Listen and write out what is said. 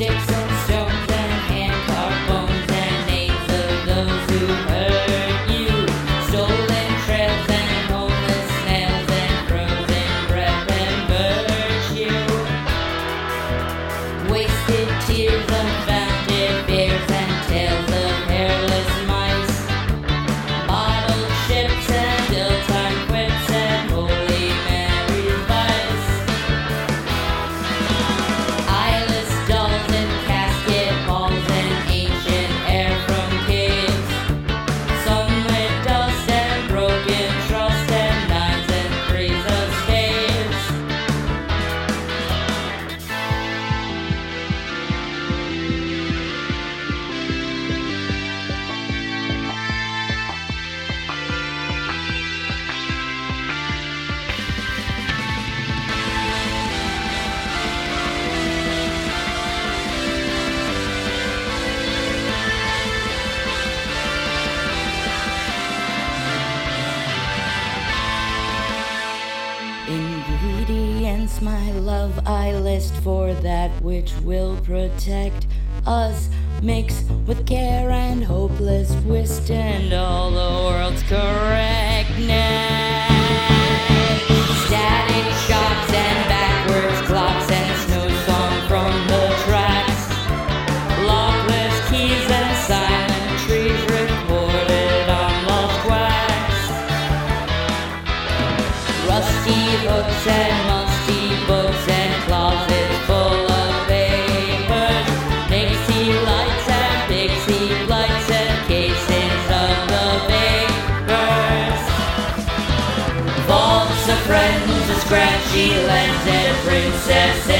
lipstick Ingredients, my love, I list for that which will protect us. Mix with care and hopeless twist, and all the world's correct. Friends, a scratchy lens and princess